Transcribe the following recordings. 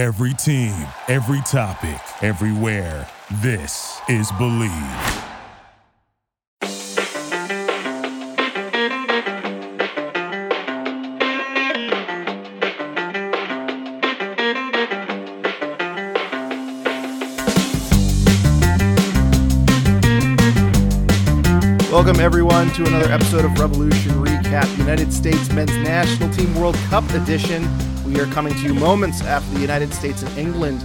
Every team, every topic, everywhere. This is Believe. Welcome, everyone, to another episode of Revolution Recap, United States Men's National Team World Cup edition. We are coming to you moments after the United States and England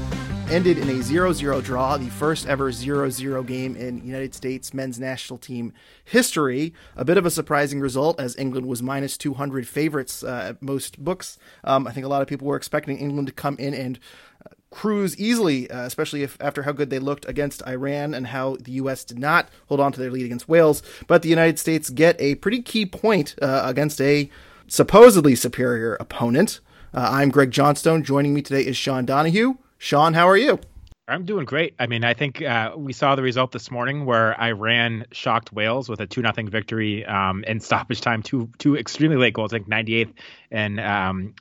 ended in a 0 0 draw, the first ever 0 0 game in United States men's national team history. A bit of a surprising result as England was minus 200 favorites uh, at most books. Um, I think a lot of people were expecting England to come in and cruise easily, uh, especially if after how good they looked against Iran and how the U.S. did not hold on to their lead against Wales. But the United States get a pretty key point uh, against a supposedly superior opponent. Uh, I'm Greg Johnstone. Joining me today is Sean Donahue. Sean, how are you? I'm doing great. I mean, I think uh, we saw the result this morning where Iran shocked Wales with a two nothing victory um, in stoppage time. Two two extremely late goals, I think 98th and um,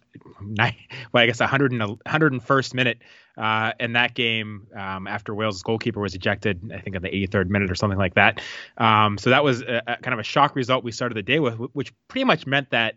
nine, well, I guess 100 and 101st minute. Uh, in that game, um, after Wales' goalkeeper was ejected, I think in the 83rd minute or something like that. Um, so that was a, a kind of a shock result we started the day with, which pretty much meant that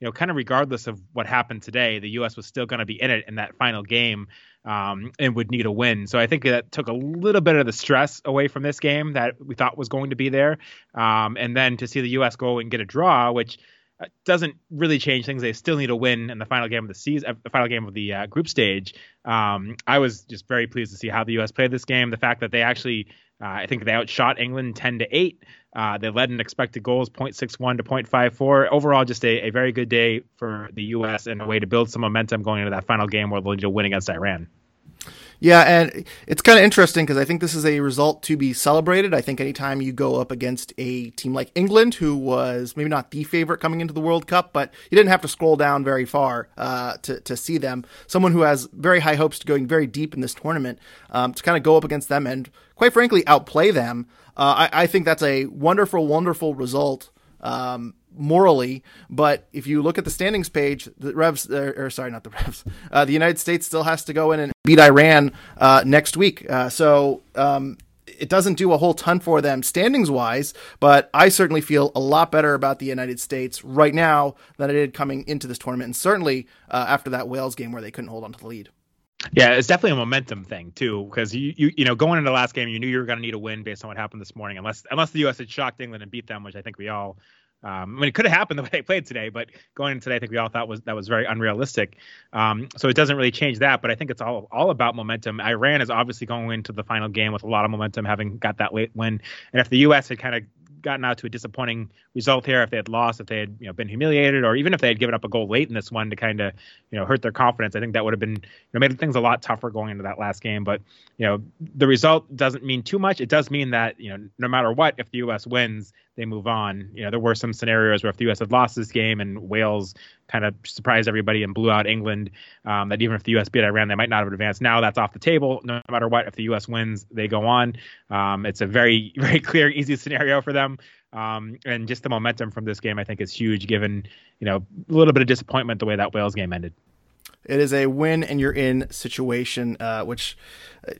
you know, kind of regardless of what happened today, the U.S. was still going to be in it in that final game um, and would need a win. So I think that took a little bit of the stress away from this game that we thought was going to be there. Um, and then to see the U.S. go and get a draw, which uh, doesn't really change things. They still need a win in the final game of the season, uh, the final game of the uh, group stage. Um, I was just very pleased to see how the U.S. played this game. The fact that they actually, uh, I think they outshot England 10 to 8. Uh, they led in expected goals 0.61 to 0.54. Overall, just a, a, very good day for the U.S. and a way to build some momentum going into that final game where they'll need to win against Iran. Yeah, and it's kind of interesting because I think this is a result to be celebrated. I think anytime you go up against a team like England, who was maybe not the favorite coming into the World Cup, but you didn't have to scroll down very far uh, to to see them. Someone who has very high hopes to going very deep in this tournament, um, to kind of go up against them and quite frankly outplay them. Uh, I, I, think that's a wonderful, wonderful result. Um, morally. But if you look at the standings page, the Revs, or, or sorry, not the Revs, uh, the United States still has to go in and beat Iran uh, next week. Uh, so um, it doesn't do a whole ton for them standings wise, but I certainly feel a lot better about the United States right now than I did coming into this tournament, and certainly uh, after that Wales game where they couldn't hold on to the lead. Yeah, it's definitely a momentum thing too, because you, you you know going into the last game, you knew you were going to need a win based on what happened this morning, unless unless the U.S. had shocked England and beat them, which I think we all um, I mean, it could have happened the way they played today, but going into today, I think we all thought was that was very unrealistic. Um, so it doesn't really change that, but I think it's all all about momentum. Iran is obviously going into the final game with a lot of momentum, having got that late win, and if the U.S. had kind of gotten out to a disappointing result here, if they had lost, if they had you know been humiliated, or even if they had given up a goal late in this one to kind of you know hurt their confidence, I think that would have been you know made things a lot tougher going into that last game. But you know the result doesn't mean too much. It does mean that you know no matter what, if the U.S. wins, they move on. You know there were some scenarios where if the U.S. had lost this game and Wales kind of surprised everybody and blew out England, um, that even if the U.S. beat Iran, they might not have advanced. Now that's off the table. No matter what, if the U.S. wins, they go on. Um, it's a very very clear, easy scenario for them. Um, and just the momentum from this game, I think, is huge. Given you know a little bit of disappointment the way that Wales game ended. It is a win and you're in situation, uh, which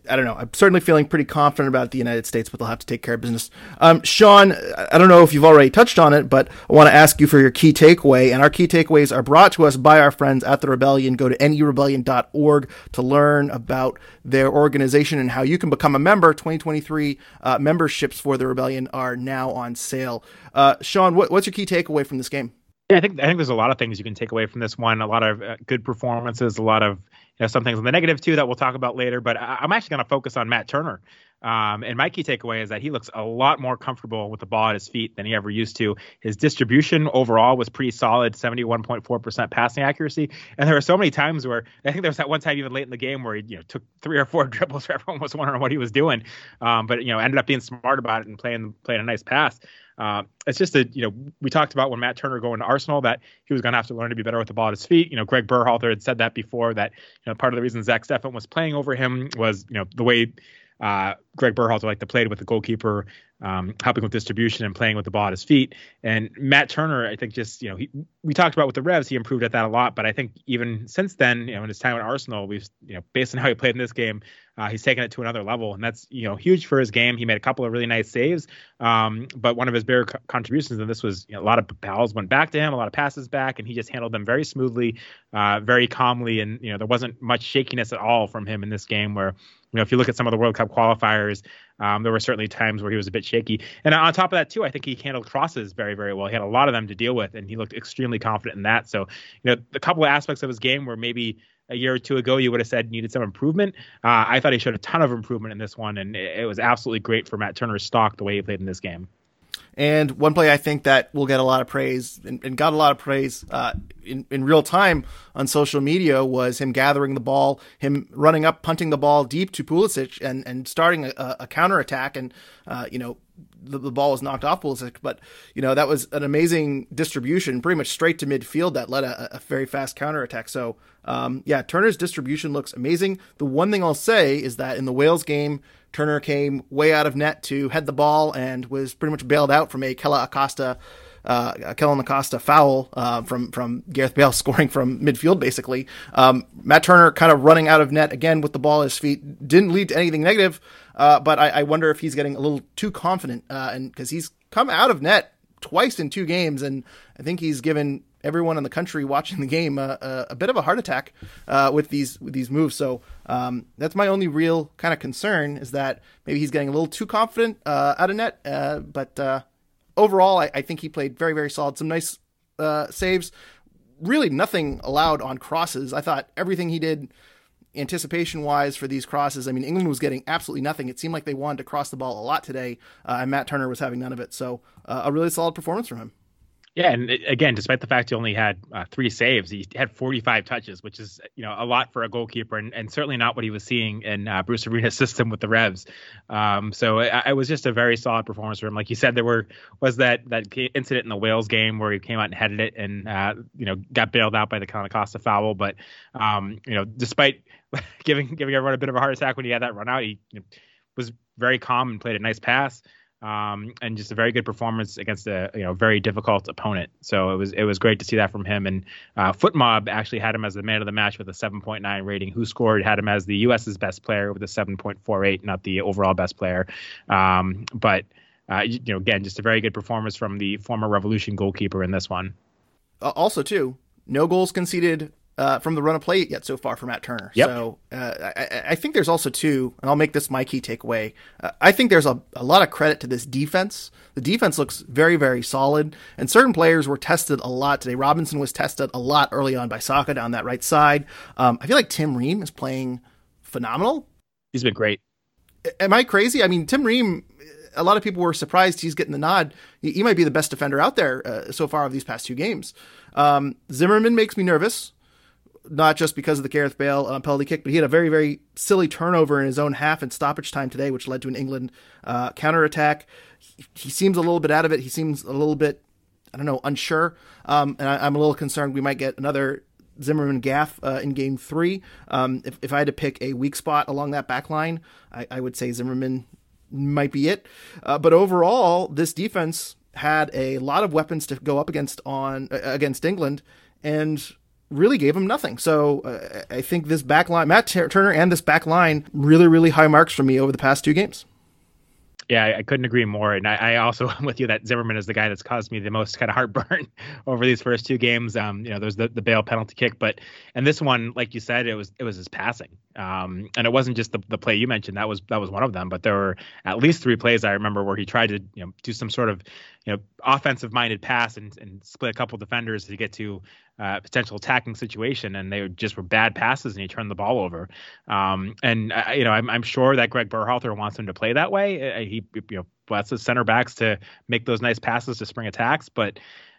I don't know. I'm certainly feeling pretty confident about the United States, but they'll have to take care of business. Um, Sean, I don't know if you've already touched on it, but I want to ask you for your key takeaway. And our key takeaways are brought to us by our friends at the Rebellion. Go to nerebellion.org to learn about their organization and how you can become a member. 2023 uh, memberships for the Rebellion are now on sale. Uh, Sean, what, what's your key takeaway from this game? Yeah, I think I think there's a lot of things you can take away from this one. A lot of uh, good performances, a lot of you know some things on the negative too that we'll talk about later. But I, am actually going to focus on Matt Turner. Um, and my key takeaway is that he looks a lot more comfortable with the ball at his feet than he ever used to. His distribution overall was pretty solid, 71.4% passing accuracy. And there were so many times where I think there was that one time even late in the game where he you know took three or four dribbles where everyone was wondering what he was doing. Um, but you know ended up being smart about it and playing playing a nice pass. Uh, it's just that you know we talked about when Matt Turner going to Arsenal that he was going to have to learn to be better with the ball at his feet. You know, Greg Berhalter had said that before that you know part of the reason Zach Steffen was playing over him was you know the way uh, Greg Berhalter like to play with the goalkeeper, um, helping with distribution and playing with the ball at his feet. And Matt Turner, I think, just you know, he, we talked about with the Revs, he improved at that a lot. But I think even since then, you know, in his time at Arsenal, we've you know, based on how he played in this game, uh, he's taken it to another level, and that's you know huge for his game. He made a couple of really nice saves, um, but one of his bigger co- contributions in this was you know, a lot of balls went back to him, a lot of passes back, and he just handled them very smoothly, uh, very calmly, and you know there wasn't much shakiness at all from him in this game. Where know if you look at some of the World Cup qualifiers, um, there were certainly times where he was a bit shaky. And on top of that, too, I think he handled crosses very, very well. He had a lot of them to deal with, and he looked extremely confident in that. So, you know, a couple of aspects of his game where maybe a year or two ago you would have said needed some improvement. Uh, I thought he showed a ton of improvement in this one, and it, it was absolutely great for Matt Turner's stock the way he played in this game. And one play I think that will get a lot of praise and, and got a lot of praise uh, in, in real time on social media was him gathering the ball, him running up, punting the ball deep to Pulisic and, and starting a, a counter attack. And, uh, you know, the, the, ball was knocked off Pulisic, but, you know, that was an amazing distribution, pretty much straight to midfield that led a, a very fast counter attack. So, um, yeah, Turner's distribution looks amazing. The one thing I'll say is that in the Wales game, Turner came way out of net to head the ball and was pretty much bailed out from a Kella Acosta, uh, Kellyn Acosta foul uh, from from Gareth Bale scoring from midfield. Basically, um, Matt Turner kind of running out of net again with the ball at his feet didn't lead to anything negative, uh, but I, I, wonder if he's getting a little too confident uh, and because he's come out of net twice in two games, and I think he's given everyone in the country watching the game uh, a, a bit of a heart attack uh, with these with these moves. So um, that's my only real kind of concern is that maybe he's getting a little too confident uh, out of net. Uh, but uh, overall, I, I, think he played very very solid. Some nice uh, saves. Really, nothing allowed on crosses. I thought everything he did anticipation wise for these crosses. I mean, England was getting absolutely nothing. It seemed like they wanted to cross the ball a lot today, uh, and Matt Turner was having none of it. So, uh, a really solid performance from him. Yeah, and again, despite the fact he only had uh, three saves, he had 45 touches, which is you know a lot for a goalkeeper, and, and certainly not what he was seeing in uh, Bruce Arena's system with the Revs. Um, so it, it, was just a very solid performance for him. Like you said, there were was that that incident in the Wales game where he came out and headed it, and uh, you know got bailed out by the Costa foul. But um, you know, despite giving giving everyone a bit of a heart attack when he had that run out, he you know, was very calm and played a nice pass um, and just a very good performance against a you know very difficult opponent. So it was it was great to see that from him. And uh, FotMob actually had him as the man of the match with a 7.9 rating. WhoScored had him as the U.S.'s best player with a 7.48, not the overall best player. Um, but uh, you know, again, just a very good performance from the former Revolution goalkeeper in this one. Uh, also, too, no goals conceded uh, from the run of play yet so far for Matt Turner. Yep. So uh, I, I, think there's also two, and I'll make this my key takeaway. Uh, I think there's a, a lot of credit to this defense. The defense looks very, very solid, and certain players were tested a lot today. Robinson was tested a lot early on by Saka down that right side. Um, I feel like Tim Ream is playing phenomenal. He's been great. Am I crazy? I mean, Tim Ream a lot of people were surprised he's getting the nod. He, he might be the best defender out there uh, so far of these past two games. Um, Zimmerman makes me nervous not just because of the Gareth Bale uh, penalty kick, but he had a very, very silly turnover in his own half and stoppage time today, which led to an England uh, counterattack. He, he seems a little bit out of it. He seems a little bit, I don't know, unsure. Um, and I, am a little concerned we might get another Zimmerman gaffe uh, in game three. Um, if, if I had to pick a weak spot along that back line, I, I would say Zimmerman might be it. Uh, but overall, this defense had a lot of weapons to go up against on uh, against England, and really gave him nothing. So uh, I think this back line, Matt Turner and this back line, really, really high marks for me over the past two games. Yeah, I couldn't agree more. And I, I also am with you that Zimmerman is the guy that's caused me the most kind of heartburn over these first two games. Um, you know, there's the, the Bale penalty kick, but and this one, like you said, it was it was his passing. Um, and it wasn't just the, the play you mentioned. That was that was one of them. But there were at least three plays I remember where he tried to you know do some sort of you know offensive minded pass and, and split a couple defenders to get to uh, potential attacking situation, and they just were bad passes, and he turned the ball over. Um, and uh, you know, I'm, I'm sure that Greg Berhalter wants him to play that way. Uh, he you know his center backs to make those nice passes to spring attacks, but.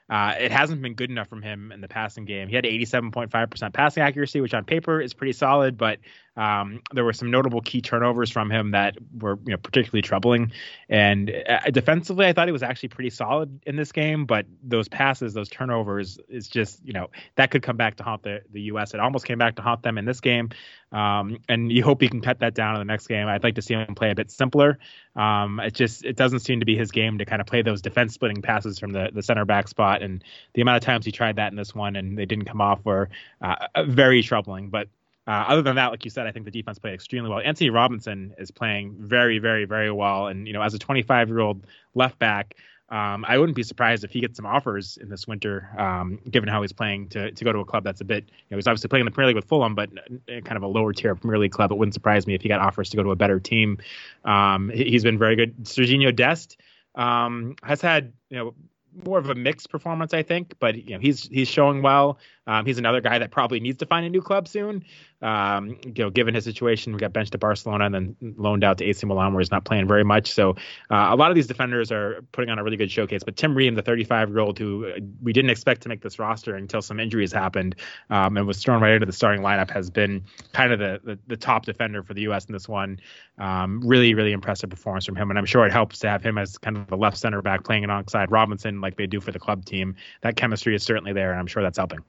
Uh, it hasn't been good enough from him in the passing game. He had 87.5% passing accuracy, which on paper is pretty solid, but Um, there were some notable key turnovers from him that were you know particularly troubling. And uh, defensively, I thought he was actually pretty solid in this game. But those passes, those turnovers, is just you know that could come back to haunt the the U.S. It almost came back to haunt them in this game. Um, and you hope he can cut that down in the next game. I'd like to see him play a bit simpler. Um, it just it doesn't seem to be his game to kind of play those defense splitting passes from the the center back spot. And the amount of times he tried that in this one and they didn't come off were uh, very troubling. But uh, other than that, like you said, I think the defense played extremely well. Antonee Robinson is playing very, very, very well. And, you know, as a 25 year old left back, um, I wouldn't be surprised if he gets some offers in this winter, um, given how he's playing to, to go to a club that's a bit, you know, he's obviously playing in the Premier League with Fulham, but kind of a lower tier Premier League club. It wouldn't surprise me if he got offers to go to a better team. Um, he's been very good. Serginho Dest um, has had, you know, more of a mixed performance, I think, but you know he's he's showing well. Um, he's another guy that probably needs to find a new club soon. Um, you know, given his situation, we got benched to Barcelona and then loaned out to AC Milan, where he's not playing very much. So uh, a lot of these defenders are putting on a really good showcase. But Tim Ream, the 35-year-old who we didn't expect to make this roster until some injuries happened um, and was thrown right into the starting lineup, has been kind of the the, the top defender for the U.S. in this one. Um, really, really impressive performance from him, and I'm sure it helps to have him as kind of the left center back playing alongside Robinson like they do for the club team. That chemistry is certainly there, and I'm sure that's helping.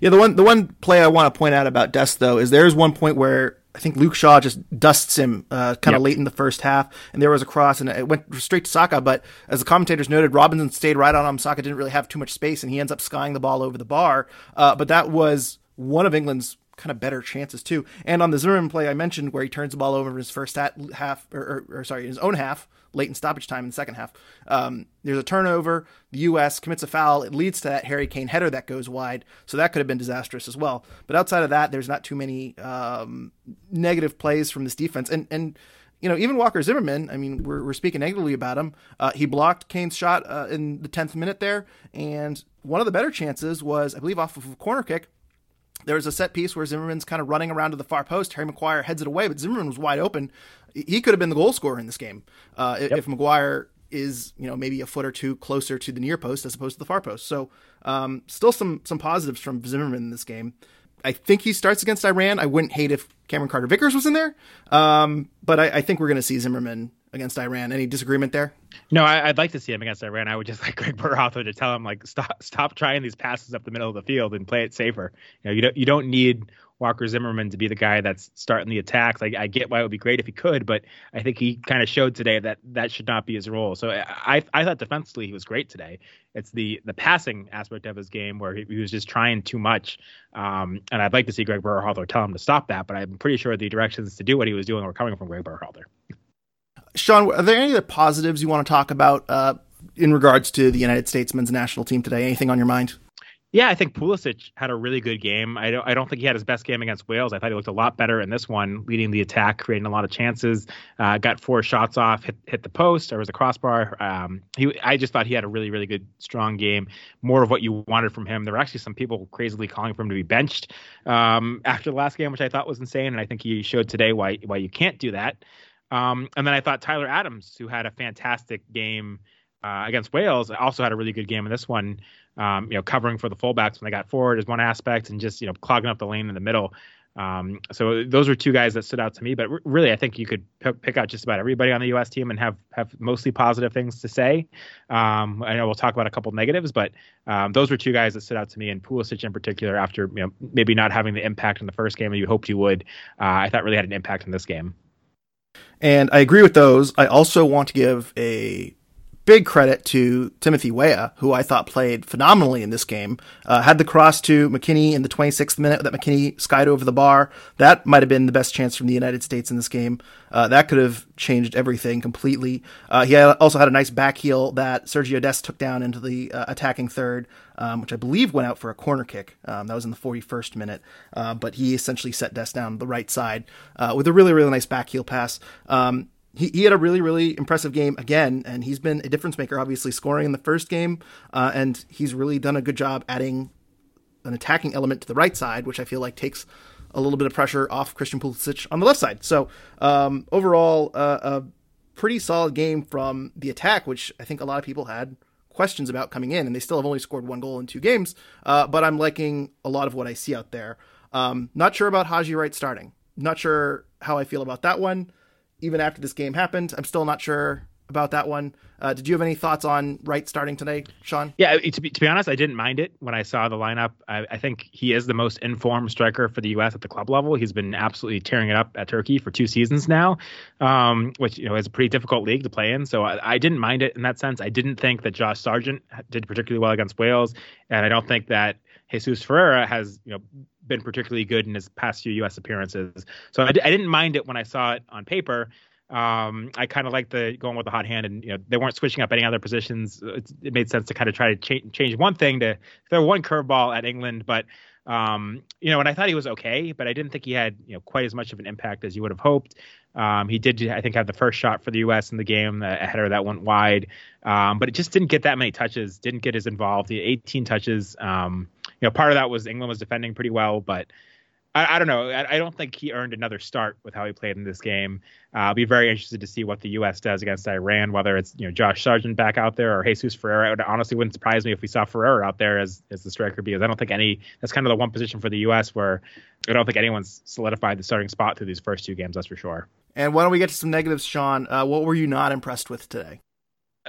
Yeah, the one the one play I want to point out about Dest though is there's one point where I think Luke Shaw just dusts him uh, kind of yep. late in the first half, and there was a cross, and it went straight to Saka. But as the commentators noted, Robinson stayed right on him. Saka didn't really have too much space, and he ends up skying the ball over the bar. Uh, but that was one of England's kind of better chances too. And on the Zimmerman play I mentioned, where he turns the ball over in his first half, or, or, or sorry, his own half, late in stoppage time in the second half. Um, there's a turnover. The U.S. commits a foul. It leads to that Harry Kane header that goes wide. So that could have been disastrous as well. But outside of that, there's not too many um, negative plays from this defense. And and you know even Walker Zimmerman. I mean, we're we're speaking negatively about him. Uh, he blocked Kane's shot uh, in the tenth minute there, and one of the better chances was I believe off of a corner kick there was a set piece where Zimmerman's kind of running around to the far post. Harry Maguire heads it away, but Zimmerman was wide open. He could have been the goal scorer in this game uh, yep. if Maguire is you know maybe a foot or two closer to the near post as opposed to the far post. So um, still some some positives from Zimmerman in this game. I think he starts against Iran. I wouldn't hate if Cameron Carter Vickers was in there, um, but I, I, think we're going to see Zimmerman against Iran. Any disagreement there? No, I, would like to see him against Iran. I would just like Greg Berhalter to tell him like stop stop trying these passes up the middle of the field and play it safer. You know, you don't you don't need Walker Zimmerman to be the guy that's starting the attacks. I, I get why it would be great if he could, but I think he kind of showed today that that should not be his role. So I I thought defensively he was great today. It's the the passing aspect of his game where he, he was just trying too much, um, and I'd like to see Greg Berhalter tell him to stop that. But I'm pretty sure the directions to do what he was doing were coming from Greg Berhalter. Sean, are there any other positives you want to talk about uh, in regards to the United States men's national team today? Anything on your mind? Yeah, I think Pulisic had a really good game. I don't I don't think he had his best game against Wales. I thought he looked a lot better in this one, leading the attack, creating a lot of chances. Uh, got four shots off, hit hit the post. There was a crossbar. Um, he I just thought he had a really really good strong game. More of what you wanted from him. There were actually some people crazily calling for him to be benched um, after the last game, which I thought was insane. And I think he showed today why why you can't do that. Um, and then I thought Tyler Adams, who had a fantastic game uh, against Wales, also had a really good game in this one. Um, you know, covering for the fullbacks when they got forward is one aspect, and just you know clogging up the lane in the middle. Um, so those were two guys that stood out to me. But r- really, I think you could p- pick out just about everybody on the U.S. team and have have mostly positive things to say. Um, I know we'll talk about a couple negatives, but um, those were two guys that stood out to me, and Pulisic in particular. After you know maybe not having the impact in the first game that you hoped he would, uh, I thought really had an impact in this game. And I agree with those. I also want to give a big credit to Timothy Weah, who I thought played phenomenally in this game. Uh, had the cross to McKennie in the 26th minute that McKennie skied over the bar. That might have been the best chance from the United States in this game. Uh, that could have changed everything completely. Uh, he also had a nice back heel that Serginho Dest took down into the uh, attacking third, um, which I believe went out for a corner kick. Um, that was in the 41st minute, uh, but he essentially set Dest down the right side uh, with a really, really nice back heel pass. Um, he, he had a really, really impressive game again, and he's been a difference maker, obviously, scoring in the first game, uh, and he's really done a good job adding an attacking element to the right side, which I feel like takes a little bit of pressure off Christian Pulisic on the left side. So um, overall, uh, a pretty solid game from the attack, which I think a lot of people had questions about coming in, and they still have only scored one goal in two games. Uh, but I'm liking a lot of what I see out there. Um, not sure about Haji Wright starting not sure how I feel about that one. Even after this game happened, I'm still not sure about that one. Uh, did you have any thoughts on Wright starting today, Sean? Yeah, to be, to be honest, I didn't mind it when I saw the lineup. I, I, think he is the most informed striker for the U.S. at the club level. He's been absolutely tearing it up at Turkey for two seasons now, um, which you know is a pretty difficult league to play in. So I, I, didn't mind it in that sense. I didn't think that Josh Sargent did particularly well against Wales, and I don't think that Jesus Ferreira has you know been particularly good in his past few U.S. appearances. So I, I didn't mind it when I saw it on paper. Um, I kind of like the going with the hot hand, and you know they weren't switching up any other positions. It, it made sense to kind of try to cha- change one thing to throw one curveball at England, but um, you know, and I thought he was okay, but I didn't think he had you know quite as much of an impact as you would have hoped. Um, he did, I think, have the first shot for the U.S. in the game, a header that went wide, um, but it just didn't get that many touches. Didn't get as involved. He had 18 touches. Um, you know, part of that was England was defending pretty well, but I, I don't know. I, I, don't think he earned another start with how he played in this game. Uh, I'll be very interested to see what the U.S. does against Iran, whether it's you know Josh Sargent back out there or Jesus Ferreira. It honestly wouldn't surprise me if we saw Ferreira out there as as the striker because I don't think any. That's kind of the one position for the U.S. where I don't think anyone's solidified the starting spot through these first two games. That's for sure. And why don't we get to some negatives, Sean? Uh, what were you not impressed with today?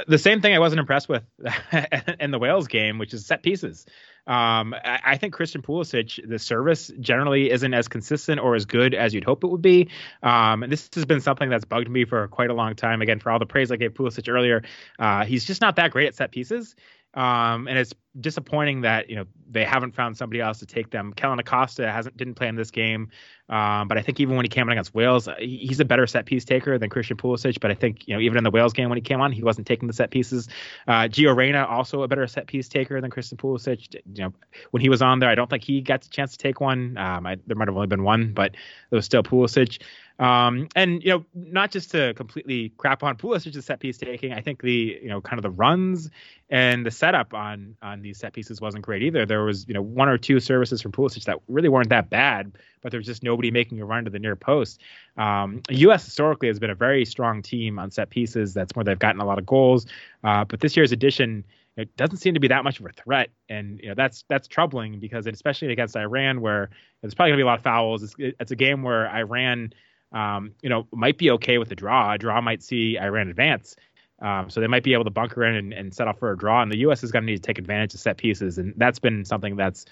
The same thing I wasn't impressed with in the Wales game, which is set pieces. Um, I, I, think Christian Pulisic, the service generally isn't as consistent or as good as you'd hope it would be. Um, and this has been something that's bugged me for quite a long time. Again, for all the praise I gave Pulisic earlier, uh, he's just not that great at set pieces. Um, and it's disappointing that you know they haven't found somebody else to take them. Kellyn Acosta hasn't didn't play in this game, um, but I think even when he came on against Wales, uh, he's a better set piece taker than Christian Pulisic. But I think you know even in the Wales game when he came on, he wasn't taking the set pieces. Uh, Gio Reyna also a better set piece taker than Christian Pulisic. You know when he was on there, I don't think he got the chance to take one. Um, I, there might have only been one, but it was still Pulisic. Um, and you know, not just to completely crap on Pulisic's set piece taking, I think the you know kind of the runs and the setup on on these set pieces wasn't great either. There was you know one or two services from Pulisic that really weren't that bad, but there was just nobody making a run to the near post. Um, U.S. historically has been a very strong team on set pieces. That's where they've gotten a lot of goals. Uh, but this year's edition it doesn't seem to be that much of a threat, and you know that's that's troubling because especially against Iran, where there's probably gonna be a lot of fouls. It's, it's a game where Iran um, you know, might be okay with a draw. A draw might see Iran advance. Um, so they might be able to bunker in and, and set up for a draw. And the U.S. is going to need to take advantage of set pieces. And that's been something that's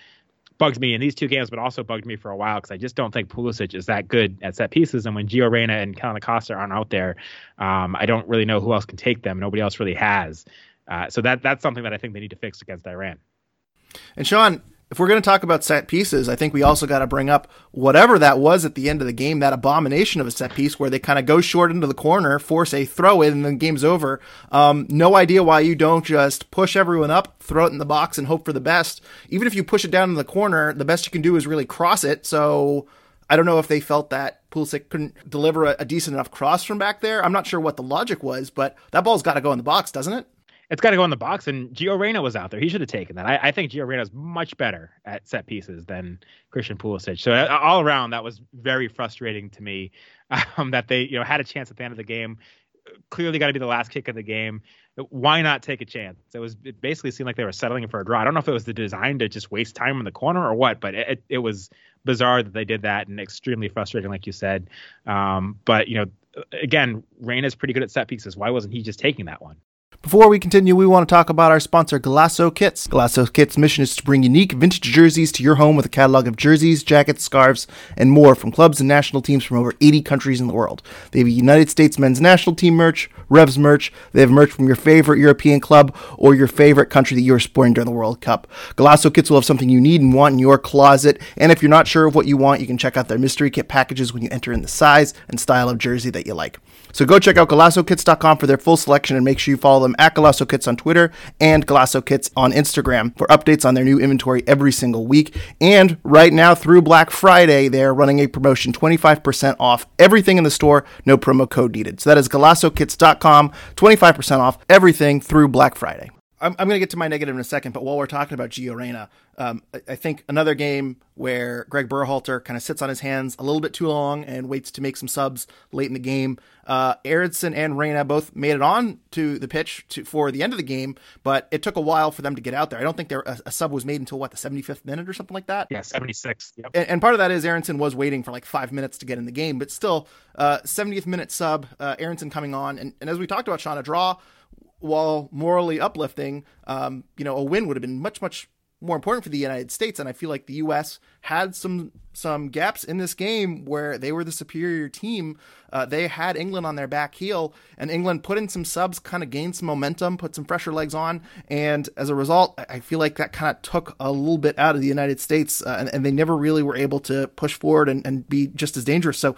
bugged me in these two games, but also bugged me for a while because I just don't think Pulisic is that good at set pieces. And when Gio Reyna and Kellyn Acosta aren't out there, um, I don't really know who else can take them. Nobody else really has. Uh, so that that's something that I think they need to fix against Iran. And Sean, if we're going to talk about set pieces, I think we also got to bring up whatever that was at the end of the game, that abomination of a set piece where they kind of go short into the corner, force a throw in, and then the game's over. Um, no idea why you don't just push everyone up, throw it in the box, and hope for the best. Even if you push it down in the corner, the best you can do is really cross it. So I don't know if they felt that Pulisic couldn't deliver a, a decent enough cross from back there. I'm not sure what the logic was, but that ball's got to go in the box, doesn't it? It's got to go in the box. And Gio Reyna was out there. He should have taken that. I, I think Gio Reyna is much better at set pieces than Christian Pulisic. So uh, all around, that was very frustrating to me um, that they you know had a chance at the end of the game. Clearly, got to be the last kick of the game. Why not take a chance? It was it basically seemed like they were settling for a draw. I don't know if it was the design to just waste time in the corner or what, but it, it was bizarre that they did that and extremely frustrating, like you said. Um, but you know, again, Reyna's pretty good at set pieces. Why wasn't he just taking that one? Before we continue, we want to talk about our sponsor, Golaco Kits. Golaco Kits' mission is to bring unique vintage jerseys to your home with a catalog of jerseys, jackets, scarves, and more from clubs and national teams from over 80 countries in the world. They have United States men's national team merch, Revs merch, they have merch from your favorite European club or your favorite country that you are supporting during the World Cup. Golaco Kits will have something you need and want in your closet, and if you're not sure of what you want, you can check out their mystery kit packages when you enter in the size and style of jersey that you like. So go check out GolacoKits.com for their full selection and make sure you follow them at Golaco Kits on Twitter and Golaco Kits on Instagram for updates on their new inventory every single week. And right now through Black Friday, they're running a promotion 25% off everything in the store, no promo code needed. So that is GolacoKits.com, 25% off everything through Black Friday. I'm, I'm going to get to my negative in a second, but while we're talking about Gio Reyna, um, I, I, think another game where Greg Berhalter kind of sits on his hands a little bit too long and waits to make some subs late in the game. Uh, Aaronson and Reyna both made it on to the pitch to, for the end of the game, but it took a while for them to get out there. I don't think there a, a sub was made until what the 75th minute or something like that. Yeah, 76. Yep. And, and, part of that is Aaronson was waiting for like five minutes to get in the game, but still, uh, 70th minute sub, uh, Aaronson coming on, and, and as we talked about, Sean, a draw while morally uplifting, um, you know, a win would have been much, much more important for the United States. And I feel like the U.S. had some some gaps in this game where they were the superior team. Uh, they had England on their back heel, and England put in some subs, kind of gained some momentum, put some fresher legs on, and as a result, I feel like that kind of took a little bit out of the United States, uh, and, and, they never really were able to push forward and, and be just as dangerous. So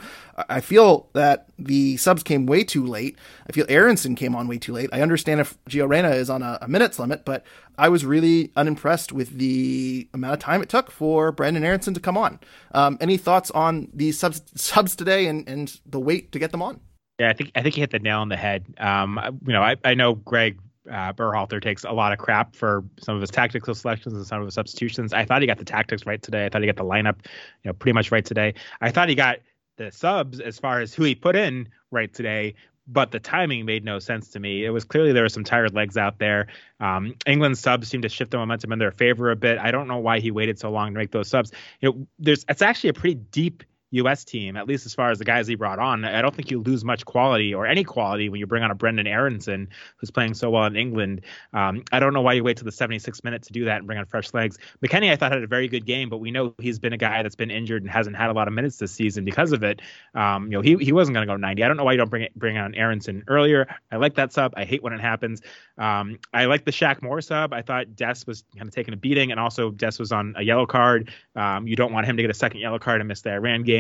I feel that the subs came way too late. I feel Aaronson came on way too late. I understand if Gio Reyna is on a, a minutes limit, but I was really unimpressed with the amount of time it took for Brenden Aaronson to come on. Um, any thoughts on the subs, subs today and, and the wait to get them on? Yeah, I think I think you hit the nail on the head. Um, you know, I, I know Greg uh, Berhalter takes a lot of crap for some of his tactical selections and some of his substitutions. I thought he got the tactics right today. I thought he got the lineup, you know, pretty much right today. I thought he got the subs as far as who he put in right today, but the timing made no sense to me. It was clearly there were some tired legs out there. Um, England's subs seemed to shift the momentum in their favor a bit. I don't know why he waited so long to make those subs. You know, there's it's actually a pretty deep U.S. team, at least as far as the guys he brought on. I don't think you lose much quality or any quality when you bring on a Brenden Aaronson who's playing so well in England. Um, I don't know why you wait till the 76th minute to do that and bring on fresh legs. McKennie, I thought had a very good game, but we know he's been a guy that's been injured and hasn't had a lot of minutes this season because of it. Um, you know, he he wasn't going to go 90. I don't know why you don't bring it, bring on Aaronson earlier. I like that sub. I hate when it happens. Um, I like the Shaq Moore sub. I thought Dest was kind of taking a beating, and also Dest was on a yellow card. Um, you don't want him to get a second yellow card and miss the Iran game.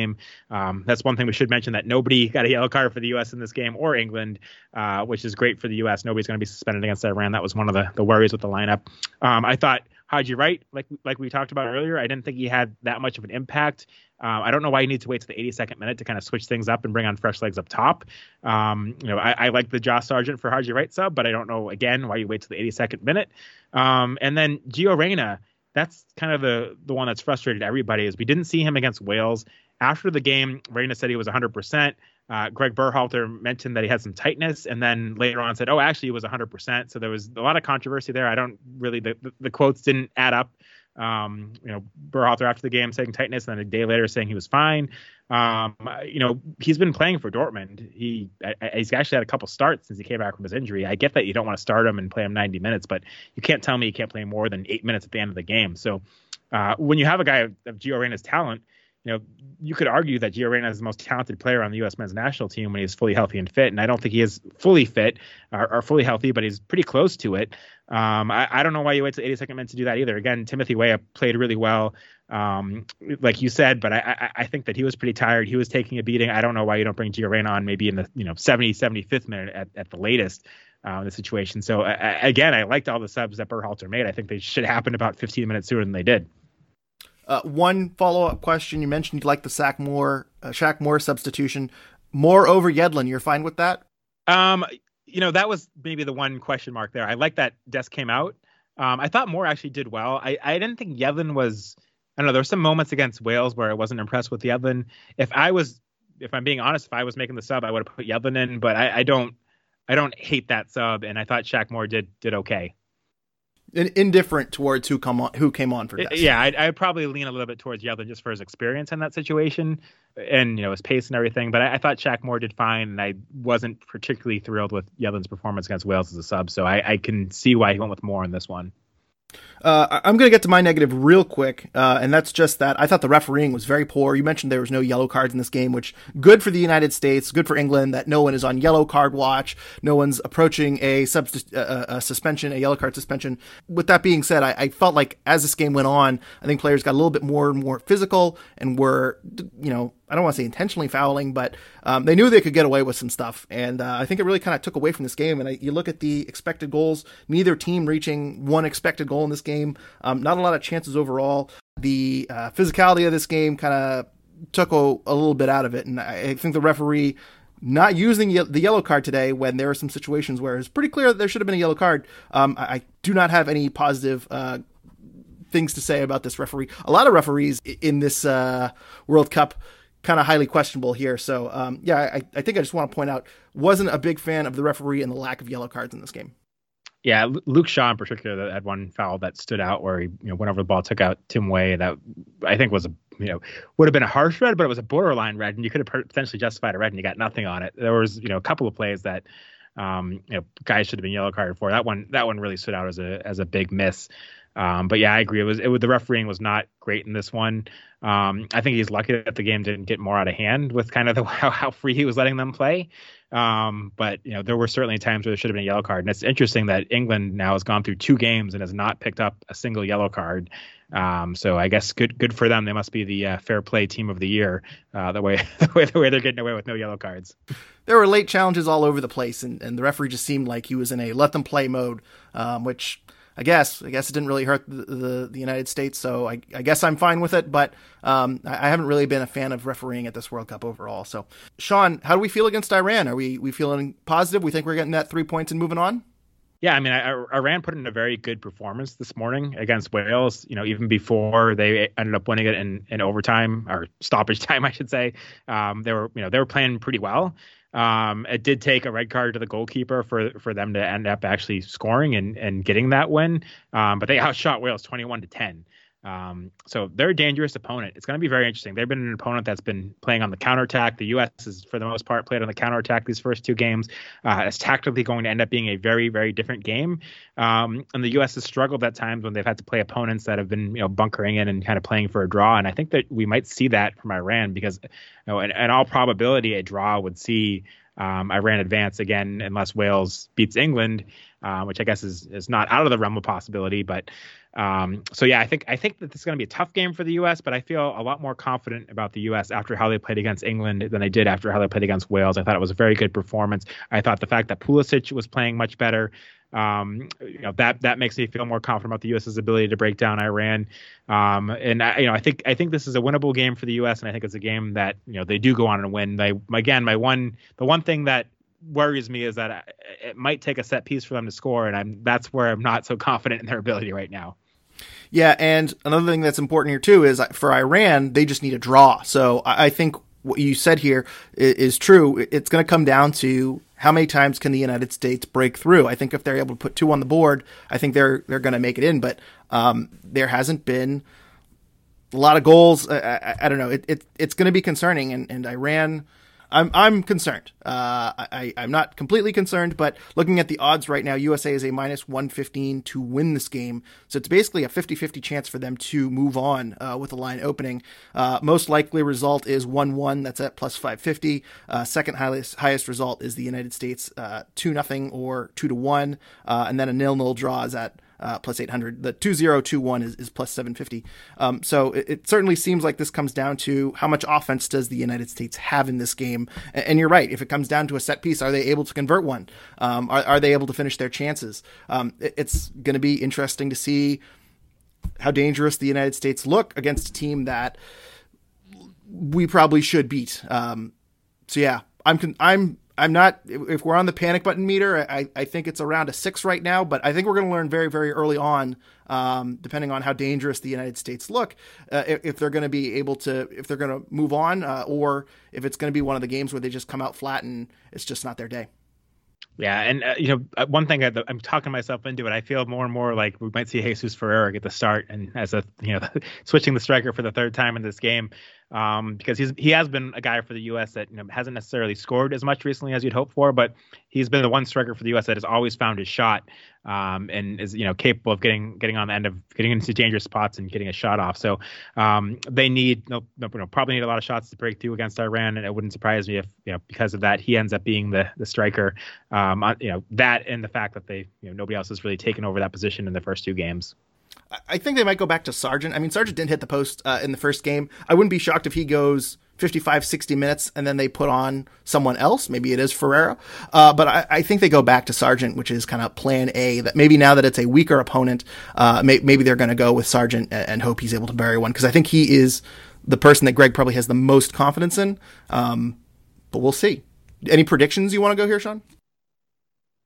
Um, that's one thing we should mention that nobody got a yellow card for the U.S. in this game or England, uh, which is great for the U.S. Nobody's going to be suspended against Iran. That was one of the, the worries with the lineup. Um, I thought Haji Wright, like like we talked about earlier, I didn't think he had that much of an impact. Uh, I don't know why you need to wait to the 82nd minute to kind of switch things up and bring on fresh legs up top. Um, you know, I, I, like the Josh Sargent for Haji Wright sub, but I don't know again why you wait to the 82nd minute. Um, and then Gio Reyna, that's kind of the the one that's frustrated everybody is we didn't see him against Wales. After the game, Reyna said he was 100%. Uh, Greg Berhalter mentioned that he had some tightness, and then later on said, "Oh, actually, he was 100%." So there was a lot of controversy there. I don't really the, the, quotes didn't add up. Um, you know, Berhalter after the game saying tightness, and then a day later saying he was fine. Um, you know, he's been playing for Dortmund. He he's actually had a couple starts since he came back from his injury. I get that you don't want to start him and play him 90 minutes, but you can't tell me he can't play more than eight minutes at the end of the game. So uh, when you have a guy of, of Gio Reyna's talent, you know, you could argue that Gio Reyna is the most talented player on the U.S. men's national team when he's fully healthy and fit. And I don't think he is fully fit or, or fully healthy, but he's pretty close to it. Um, I, I, don't know why you wait to 82nd minute to do that either. Again, Timothy Weah played really well, um, like you said, but I, I, I, think that he was pretty tired. He was taking a beating. I don't know why you don't bring Gio Reyna on maybe in the you know 70, 75th minute at, at the latest. Uh, the situation. So again, I liked all the subs that Berhalter made. I think they should happen about 15 minutes sooner than they did. Uh, one follow up question: You mentioned you like the Sack Moore, uh, Shaq Moore substitution. Moore over Yedlin. You're fine with that? Um, you know, that was maybe the one question mark there. I like that Dest came out. Um, I thought Moore actually did well. I, I didn't think Yedlin was. I don't know. There were some moments against Wales where I wasn't impressed with Yedlin. If I was, if I'm being honest, if I was making the sub, I would have put Yedlin in. But I, I don't, I don't hate that sub, and I thought Shaq Moore did did okay indifferent towards who come on who came on for Dest. Yeah, I'd, I'd, probably lean a little bit towards Yedlin just for his experience in that situation and you know his pace and everything. But I, I thought Shaq Moore did fine, and I wasn't particularly thrilled with Yedlin's performance against Wales as a sub. So I, I can see why he went with Moore in this one. Uh, I'm going to get to my negative real quick, uh, and that's just that I thought the refereeing was very poor. You mentioned there was no yellow cards in this game, which good for the United States, good for England that no one is on yellow card watch, no one's approaching a, uh, a suspension, a yellow card suspension. With that being said, I, I, felt like as this game went on, I think players got a little bit more and more physical and were, you know, I don't want to say intentionally fouling, but um, they knew they could get away with some stuff. And uh, I think it really kind of took away from this game. And I, you look at the expected goals, neither team reaching one expected goal in this game. Um, not a lot of chances overall. The uh, physicality of this game kind of took a, a, little bit out of it. And I, I think the referee not using the yellow card today when there are some situations where it's pretty clear that there should have been a yellow card. Um, I, I, do not have any positive uh, things to say about this referee. A lot of referees in this uh, World Cup kind of highly questionable here. So um, yeah, I, I, think I just want to point out wasn't a big fan of the referee and the lack of yellow cards in this game. Yeah, Luke Shaw in particular that had one foul that stood out where he you know went over the ball, took out Tim Weah. That I think was a you know would have been a harsh red, but it was a borderline red, and you could have potentially justified a red, and you got nothing on it. There was you know a couple of plays that um, you know guys should have been yellow carded for. That one that one really stood out as a as a big miss. Um, but yeah, I agree. It was it was the refereeing was not great in this one. Um, I think he's lucky that the game didn't get more out of hand with kind of the how, how free he was letting them play. Um, but you know, there were certainly times where there should have been a yellow card, and it's interesting that England now has gone through two games and has not picked up a single yellow card. Um, so I guess good good for them. They must be the uh, fair play team of the year. Uh, the way the way the way they're getting away with no yellow cards. There were late challenges all over the place, and, and the referee just seemed like he was in a let them play mode, um, which I guess I guess it didn't really hurt the the, the United States, so I, I, guess I'm fine with it. But um, I, I, haven't really been a fan of refereeing at this World Cup overall. So, Sean, how do we feel against Iran? Are we we feeling positive? We think we're getting that three points and moving on? Yeah, I mean, Iran put in a very good performance this morning against Wales. You know, even before they ended up winning it in, in overtime or stoppage time, I should say, um, they were you know they were playing pretty well. Um, it did take a red card to the goalkeeper for for them to end up actually scoring and and getting that win. Um, but they outshot Wales twenty one to ten. Um, so they're a dangerous opponent. It's going to be very interesting. They've been an opponent that's been playing on the counterattack. The U.S. has, for the most part, played on the counterattack these first two games. Uh, it's tactically going to end up being a very, very different game. Um, and the U.S. has struggled at times when they've had to play opponents that have been, you know, bunkering in and kind of playing for a draw. And I think that we might see that from Iran because, you know, in, in all probability, a draw would see um, Iran advance again unless Wales beats England, uh, which I guess is is not out of the realm of possibility. But um, so yeah, I think I think that this is going to be a tough game for the U.S., but I feel a lot more confident about the U.S. after how they played against England than they did after how they played against Wales. I thought it was a very good performance. I thought the fact that Pulisic was playing much better, um, you know, that that makes me feel more confident about the U.S.'s ability to break down Iran. Um, and I, you know, I think I think this is a winnable game for the U.S. and I think it's a game that you know they do go on and win. They again, my one the one thing that worries me is that it might take a set piece for them to score, and I'm that's where I'm not so confident in their ability right now. Yeah, and another thing that's important here too is for Iran, they just need a draw. So I think what you said here is true. It's going to come down to how many times can the United States break through. I think if they're able to put two on the board, I think they're they're going to make it in. But um, there hasn't been a lot of goals. I, I, I don't know. It, it it's going to be concerning, and, and Iran I'm I'm concerned. Uh, I I'm not completely concerned, but looking at the odds right now, USA is a minus 115 to win this game. So it's basically a 50-50 chance for them to move on uh, with the line opening. Uh, most likely result is 1-1. That's at plus 550. Uh, second highest highest result is the United States uh, two nothing or two to one, uh, and then a nil nil draw is at uh, plus 800. The 2021 is, is plus 750. Um, so it, it, certainly seems like this comes down to how much offense does the United States have in this game. And, and you're right. If it comes down to a set piece, are they able to convert one? Um, are, are, they able to finish their chances? Um, it, it's going to be interesting to see how dangerous the United States look against a team that we probably should beat. Um, so yeah, I'm I'm I'm not. If we're on the panic button meter, I, I think it's around a six right now. But I think we're going to learn very, very early on, um, depending on how dangerous the United States look, uh, if, they're going to be able to, if they're going to move on, uh, or if it's going to be one of the games where they just come out flat and it's just not their day. Yeah, and uh, you know, uh, one thing I, am talking myself into it. I feel more and more like we might see Jesus Ferreira get the start, and as a you know, switching the striker for the third time in this game um, because he's he has been a guy for the U.S. that you know, hasn't necessarily scored as much recently as you'd hope for, but he's been the one striker for the U.S. that has always found his shot um, and is you know capable of getting getting on the end of getting into dangerous spots and getting a shot off. So um, they need no, no, no, probably need a lot of shots to break through against Iran, and it wouldn't surprise me if you know because of that he ends up being the the striker. Um, you know that and the fact that they you know nobody else has really taken over that position in the first two games. I think they might go back to Sargent. I mean, Sargent didn't hit the post uh, in the first game. I wouldn't be shocked if he goes 55, 60 minutes and then they put on someone else. Maybe it is Ferreira. Uh, but I, I, think they go back to Sargent, which is kind of plan A. That maybe now that it's a weaker opponent, uh, may, maybe they're going to go with Sargent and, and, hope he's able to bury one because I think he is the person that Greg probably has the most confidence in. Um, but we'll see. Any predictions you want to go here, Sean?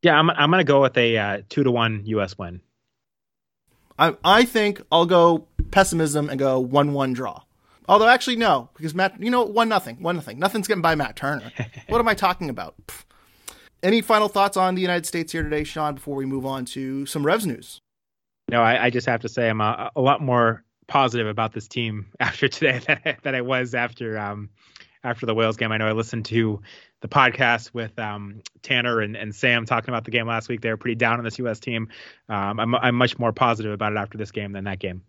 Yeah, I'm I'm gonna go with a uh, two to one U.S. win. I I think I'll go pessimism and go one one draw. Although actually no, because Matt, you know, one nothing, one nothing, nothing's getting by Matt Turner. what am I talking about? Pfft. Any final thoughts on the United States here today, Sean? Before we move on to some Revs news. No, I, I just have to say I'm a, a, lot more positive about this team after today than I, than I was after um, after the Wales game. I know I listened to the podcast with um, Tanner and, and Sam talking about the game last week. They were pretty down on this U.S. team. Um, I'm, I'm much more positive about it after this game than that game.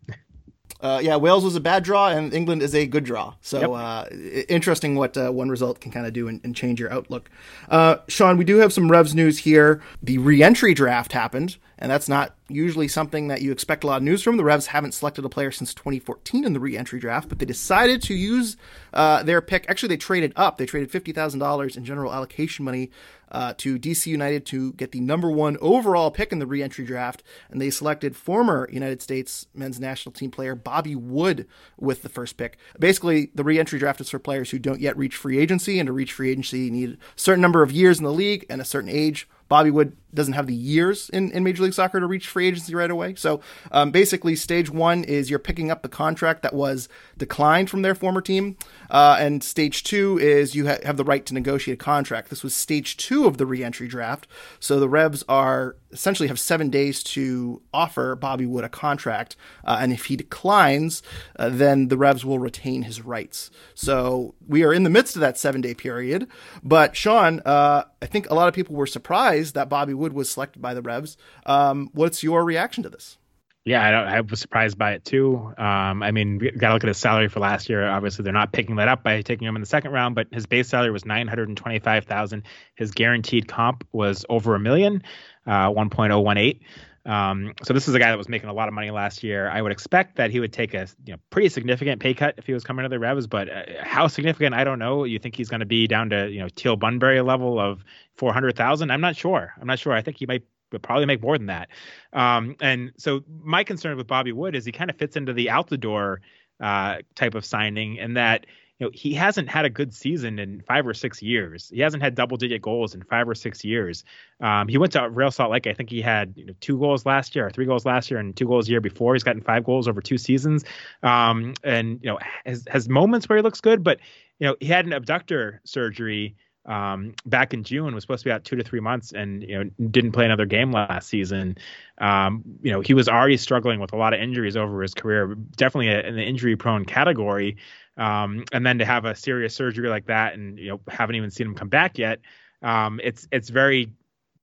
Uh, yeah, Wales was a bad draw, and England is a good draw. So yep. uh, interesting what uh, one result can kind of do and, and, change your outlook. Uh, Sean, we do have some Revs news here. The re-entry draft happened, and that's not usually something that you expect a lot of news from. The Revs haven't selected a player since 2014 in the re-entry draft, but they decided to use uh, their pick. Actually, they traded up. They traded $50,000 in general allocation money uh, to DC United to get the number one overall pick in the re-entry draft, and they selected former United States men's national team player Bobby Wood with the first pick. Basically, the re-entry draft is for players who don't yet reach free agency, and to reach free agency, you need a certain number of years in the league and a certain age. Bobby Wood doesn't have the years in, in Major League Soccer to reach free agency right away. So um, basically, stage one is you're picking up the contract that was declined from their former team. Uh, and stage two is you ha- have the right to negotiate a contract. This was stage two of the reentry draft. So the Revs are essentially have seven days to offer Bobby Wood a contract. Uh, and if he declines, uh, then the Revs will retain his rights. So we are in the midst of that seven day period. But Sean, uh, I think a lot of people were surprised that Bobby Wood Was selected by the Revs. Um, what's your reaction to this? Yeah, I, I, was surprised by it too. Um, I mean, got to look at his salary for last year. Obviously, they're not picking that up by taking him in the second round, but his base salary was nine hundred and twenty-five thousand. His guaranteed comp was over a million, uh, one point oh one eight. Um, so this is a guy that was making a lot of money last year. I would expect that he would take a you know, pretty significant pay cut if he was coming to the Revs, but uh, how significant I don't know. You think he's going to be down to you know Teal Bunbury level of four hundred thousand? I'm not sure. I'm not sure. I think he might probably make more than that. Um, and so my concern with Bobby Wood is he kind of fits into the out the door uh, type of signing, and that you know, he hasn't had a good season in five or six years. He hasn't had double digit goals in five or six years. Um, he went to Real Salt Lake. I think he had you know, two goals last year, or three goals last year, and two goals the year before. He's gotten five goals over two seasons, um, and you know has has moments where he looks good, but you know he had an abductor surgery um, back in June was supposed to be out two to three months and you know didn't play another game last season. Um, you know he was already struggling with a lot of injuries over his career, definitely in the injury prone category. Um, and then to have a serious surgery like that and you know haven't even seen him come back yet. Um, it's it's very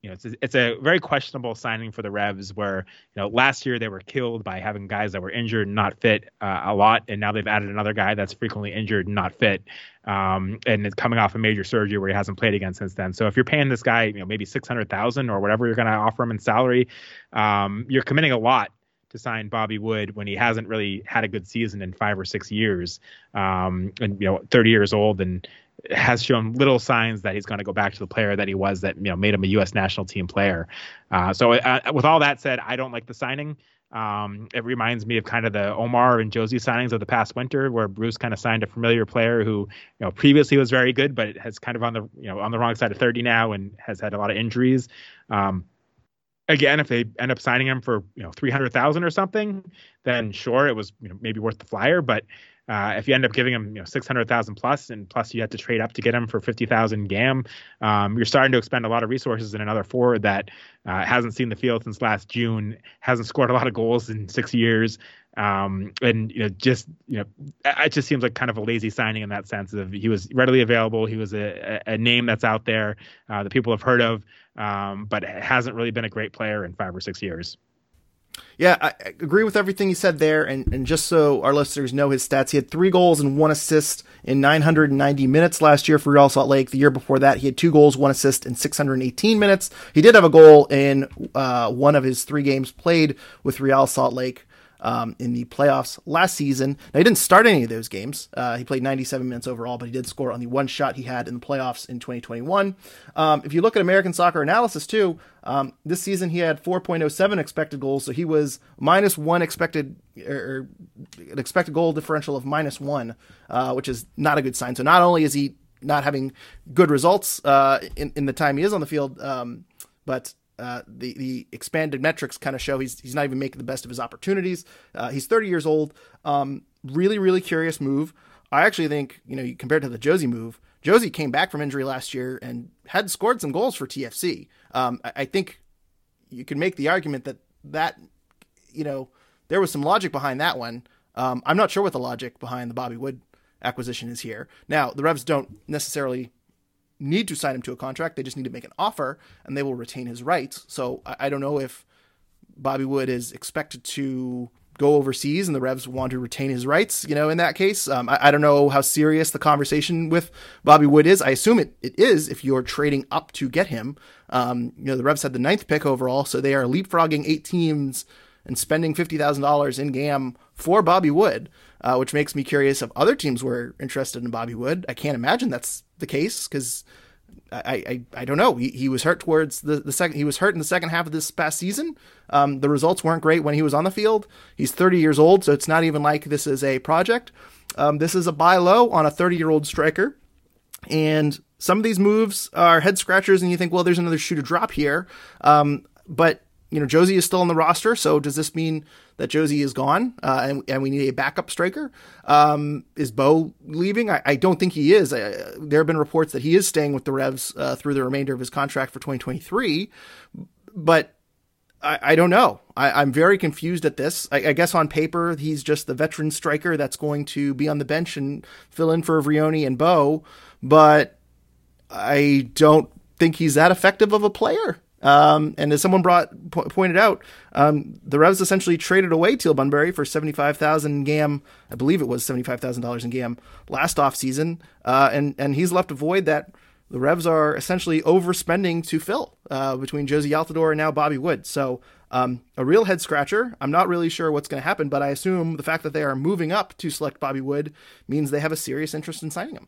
you know, it's a, it's a very questionable signing for the Revs. Where you know last year they were killed by having guys that were injured and not fit uh, a lot, and now they've added another guy that's frequently injured and not fit, um, and it's coming off a major surgery where he hasn't played again since then. So if you're paying this guy, you know, maybe six hundred thousand or whatever you're going to offer him in salary, um, you're committing a lot to sign Bobby Wood when he hasn't really had a good season in five or six years, um, and you know, 30 years old and has shown little signs that he's going to go back to the player that he was that you know made him a U.S. national team player. Uh, so uh, with all that said, I don't like the signing. Um, it reminds me of kind of the Omar and Jozy signings of the past winter, where Bruce kind of signed a familiar player who, you know, previously was very good, but has kind of on the, you know, on the wrong side of 30 now and has had a lot of injuries. Um, again, if they end up signing him for, you know, 300,000 or something, then sure, it was, you know, maybe worth the flyer, but uh, if you end up giving him you know 600,000 plus, and plus you have to trade up to get him for 50,000 GAM, um, you're starting to expend a lot of resources in another forward that uh, hasn't seen the field since last June, hasn't scored a lot of goals in six years, um, and you know just you know it just seems like kind of a lazy signing in that sense of he was readily available, he was a, a name that's out there uh, that people have heard of, um, but hasn't really been a great player in five or six years. Yeah, I agree with everything he said there. And, and just so our listeners know his stats, he had three goals and one assist in 990 minutes last year for Real Salt Lake. The year before that, he had two goals, one assist in 618 minutes. He did have a goal in uh, one of his three games played with Real Salt Lake um, in the playoffs last season. Now, he didn't start any of those games. Uh, he played 97 minutes overall, but he did score on the one shot he had in the playoffs in 2021. Um, if you look at American Soccer Analysis, too, um, this season he had 4.07 expected goals, so he was minus one expected or, an expected goal differential of minus one, uh, which is not a good sign. So not only is he not having good results uh, in in the time he is on the field. Um, but uh, the the expanded metrics kind of show he's he's not even making the best of his opportunities. Uh, he's 30 years old. Um, really, really curious move. I actually think you know compared to the Jozy move, Jozy came back from injury last year and had scored some goals for TFC. Um, I, I, think you can make the argument that that you know there was some logic behind that one. Um, I'm not sure what the logic behind the Bobby Wood acquisition is here. Now the Revs don't necessarily need to sign him to a contract; they just need to make an offer, and they will retain his rights. So I, I don't know if Bobby Wood is expected to go overseas and the Revs want to retain his rights, you know, in that case. Um, I, I, don't know how serious the conversation with Bobby Wood is. I assume it, it is if you're trading up to get him. Um, you know, the Revs had the ninth pick overall, so they are leapfrogging eight teams and spending $50,000 in GAM for Bobby Wood, uh, which makes me curious if other teams were interested in Bobby Wood. I can't imagine that's the case because I, I, I don't know. He, he was hurt towards the, the second. He was hurt in the second half of this past season. Um, the results weren't great when he was on the field. He's 30 years old, so it's not even like this is a project. Um, this is a buy low on a 30 year old striker, and some of these moves are head scratchers, and you think, well, there's another shoe to drop here. Um, but you know, Jozy is still on the roster, so does this mean that Jozy is gone uh, and, and we need a backup striker? Um, is Bo leaving? I, I, don't think he is. Uh, there have been reports that he is staying with the Revs uh, through the remainder of his contract for 2023, but I, I don't know. I, am very confused at this. I, I, guess on paper he's just the veteran striker that's going to be on the bench and fill in for Vrioni and Bo, but I don't think he's that effective of a player. Um, and as someone brought po- pointed out, um, the Revs essentially traded away Teal Bunbury for seventy five thousand GAM. I believe it was seventy five thousand dollars in GAM last off season, uh, and and he's left a void that the Revs are essentially overspending to fill uh, between Jozy Altidore and now Bobby Wood. So um, a real head scratcher. I'm not really sure what's going to happen, but I assume the fact that they are moving up to select Bobby Wood means they have a serious interest in signing him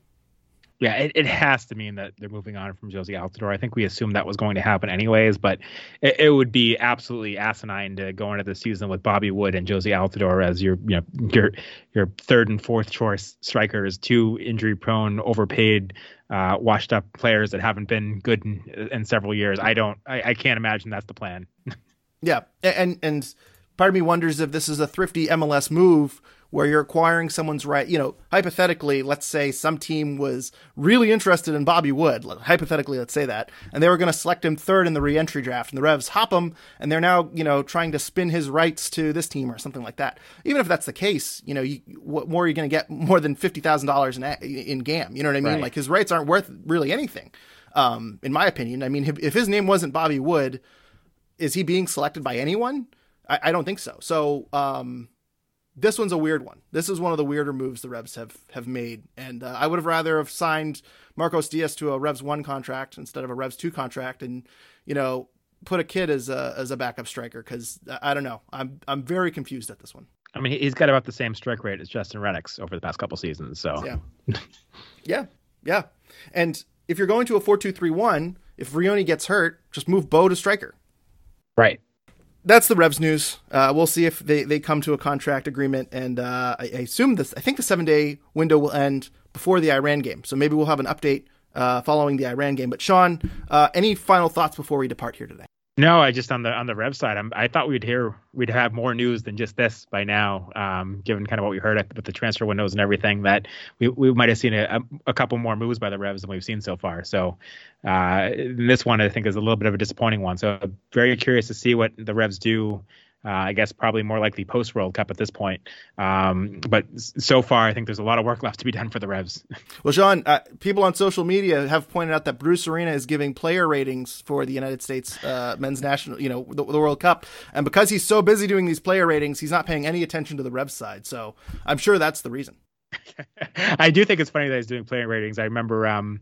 yeah, it, it has to mean that they're moving on from Jozy Altidore. I think we assumed that was going to happen anyways, but it, it, would be absolutely asinine to go into the season with Bobby Wood and Jozy Altidore as your you know your your third and fourth choice strikers, two injury prone, overpaid, uh, washed up players that haven't been good in, in several years. I don't, I, I can't imagine that's the plan. yeah, and and part of me wonders if this is a thrifty MLS move where you're acquiring someone's right. You know, hypothetically, let's say some team was really interested in Bobby Wood. Hypothetically, let's say that, and they were going to select him third in the reentry draft, and the Revs hop him, and they're now you know trying to spin his rights to this team or something like that. Even if that's the case, you know, you, what more are you going to get more than fifty thousand dollars in in GAM? You know what I mean? Right. Like his rights aren't worth really anything, um, in my opinion. I mean, if his name wasn't Bobby Wood, is he being selected by anyone? I, I don't think so. So. Um, this one's a weird one. This is one of the weirder moves the Revs have have made, and uh, I would have rather have signed Marcos Diaz to a Revs one contract instead of a Revs two contract, and you know put a kid as a as a backup striker because I don't know. I'm I'm very confused at this one. I mean, he's got about the same strike rate as Justin Rennicks over the past couple seasons. So yeah, yeah, yeah. And if you're going to a four two three one, if Vrioni gets hurt, just move Bo to striker. Right that's the Revs news. Uh, we'll see if they, they come to a contract agreement, and uh, I, I, assume this. I think the seven day window will end before the Iran game, so maybe we'll have an update uh, following the Iran game. But Sean, uh, any final thoughts before we depart here today? No, I just on the on the Rev side, I'm, i thought we'd hear we'd have more news than just this by now, um, given kind of what we heard with the transfer windows and everything. That we, we might have seen a, a, couple more moves by the Revs than we've seen so far. So uh, this one I think is a little bit of a disappointing one. So very curious to see what the Revs do uh, I guess probably more likely post World Cup at this point. Um, but so far, I think there's a lot of work left to be done for the Revs. Well, Sean, uh, people on social media have pointed out that Bruce Arena is giving player ratings for the United States uh, men's national, you know, the, the, World Cup, and because he's so busy doing these player ratings, he's not paying any attention to the Revs side. So I'm sure that's the reason. I do think it's funny that he's doing player ratings. I remember. Um,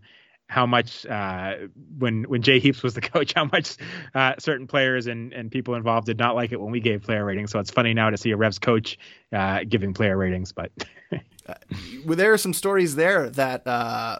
how much uh, when when Jay Heaps was the coach, how much uh, certain players and, and people involved did not like it when we gave player ratings. So it's funny now to see a Revs coach uh, giving player ratings. But uh, well, there are some stories there that uh,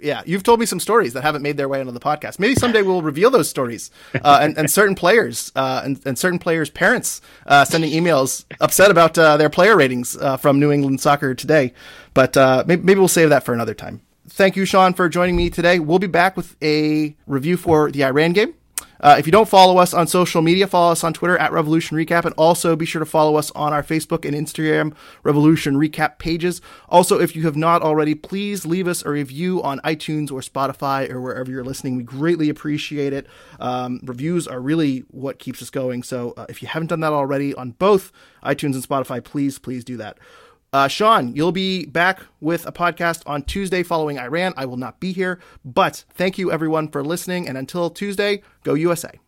yeah, you've told me some stories that haven't made their way onto the podcast. Maybe someday we'll reveal those stories. Uh, and, and, certain players uh, and, and, certain players' parents uh, sending emails upset about uh, their player ratings from New England Soccer today. But maybe, maybe, we'll save that for another time thank you, Sean, for joining me today. We'll be back with a review for the Iran game. Uh, if you don't follow us on social media, follow us on Twitter at Revolution Recap, and also be sure to follow us on our Facebook and Instagram Revolution Recap pages. Also, if you have not already, please leave us a review on iTunes or Spotify or wherever you're listening. We greatly appreciate it. Um, reviews are really what keeps us going. So uh, if you haven't done that already on both iTunes and Spotify, please, please do that. Uh, Sean, you'll be back with a podcast on Tuesday following Iran. I will not be here, but thank you everyone for listening. And until Tuesday, go USA.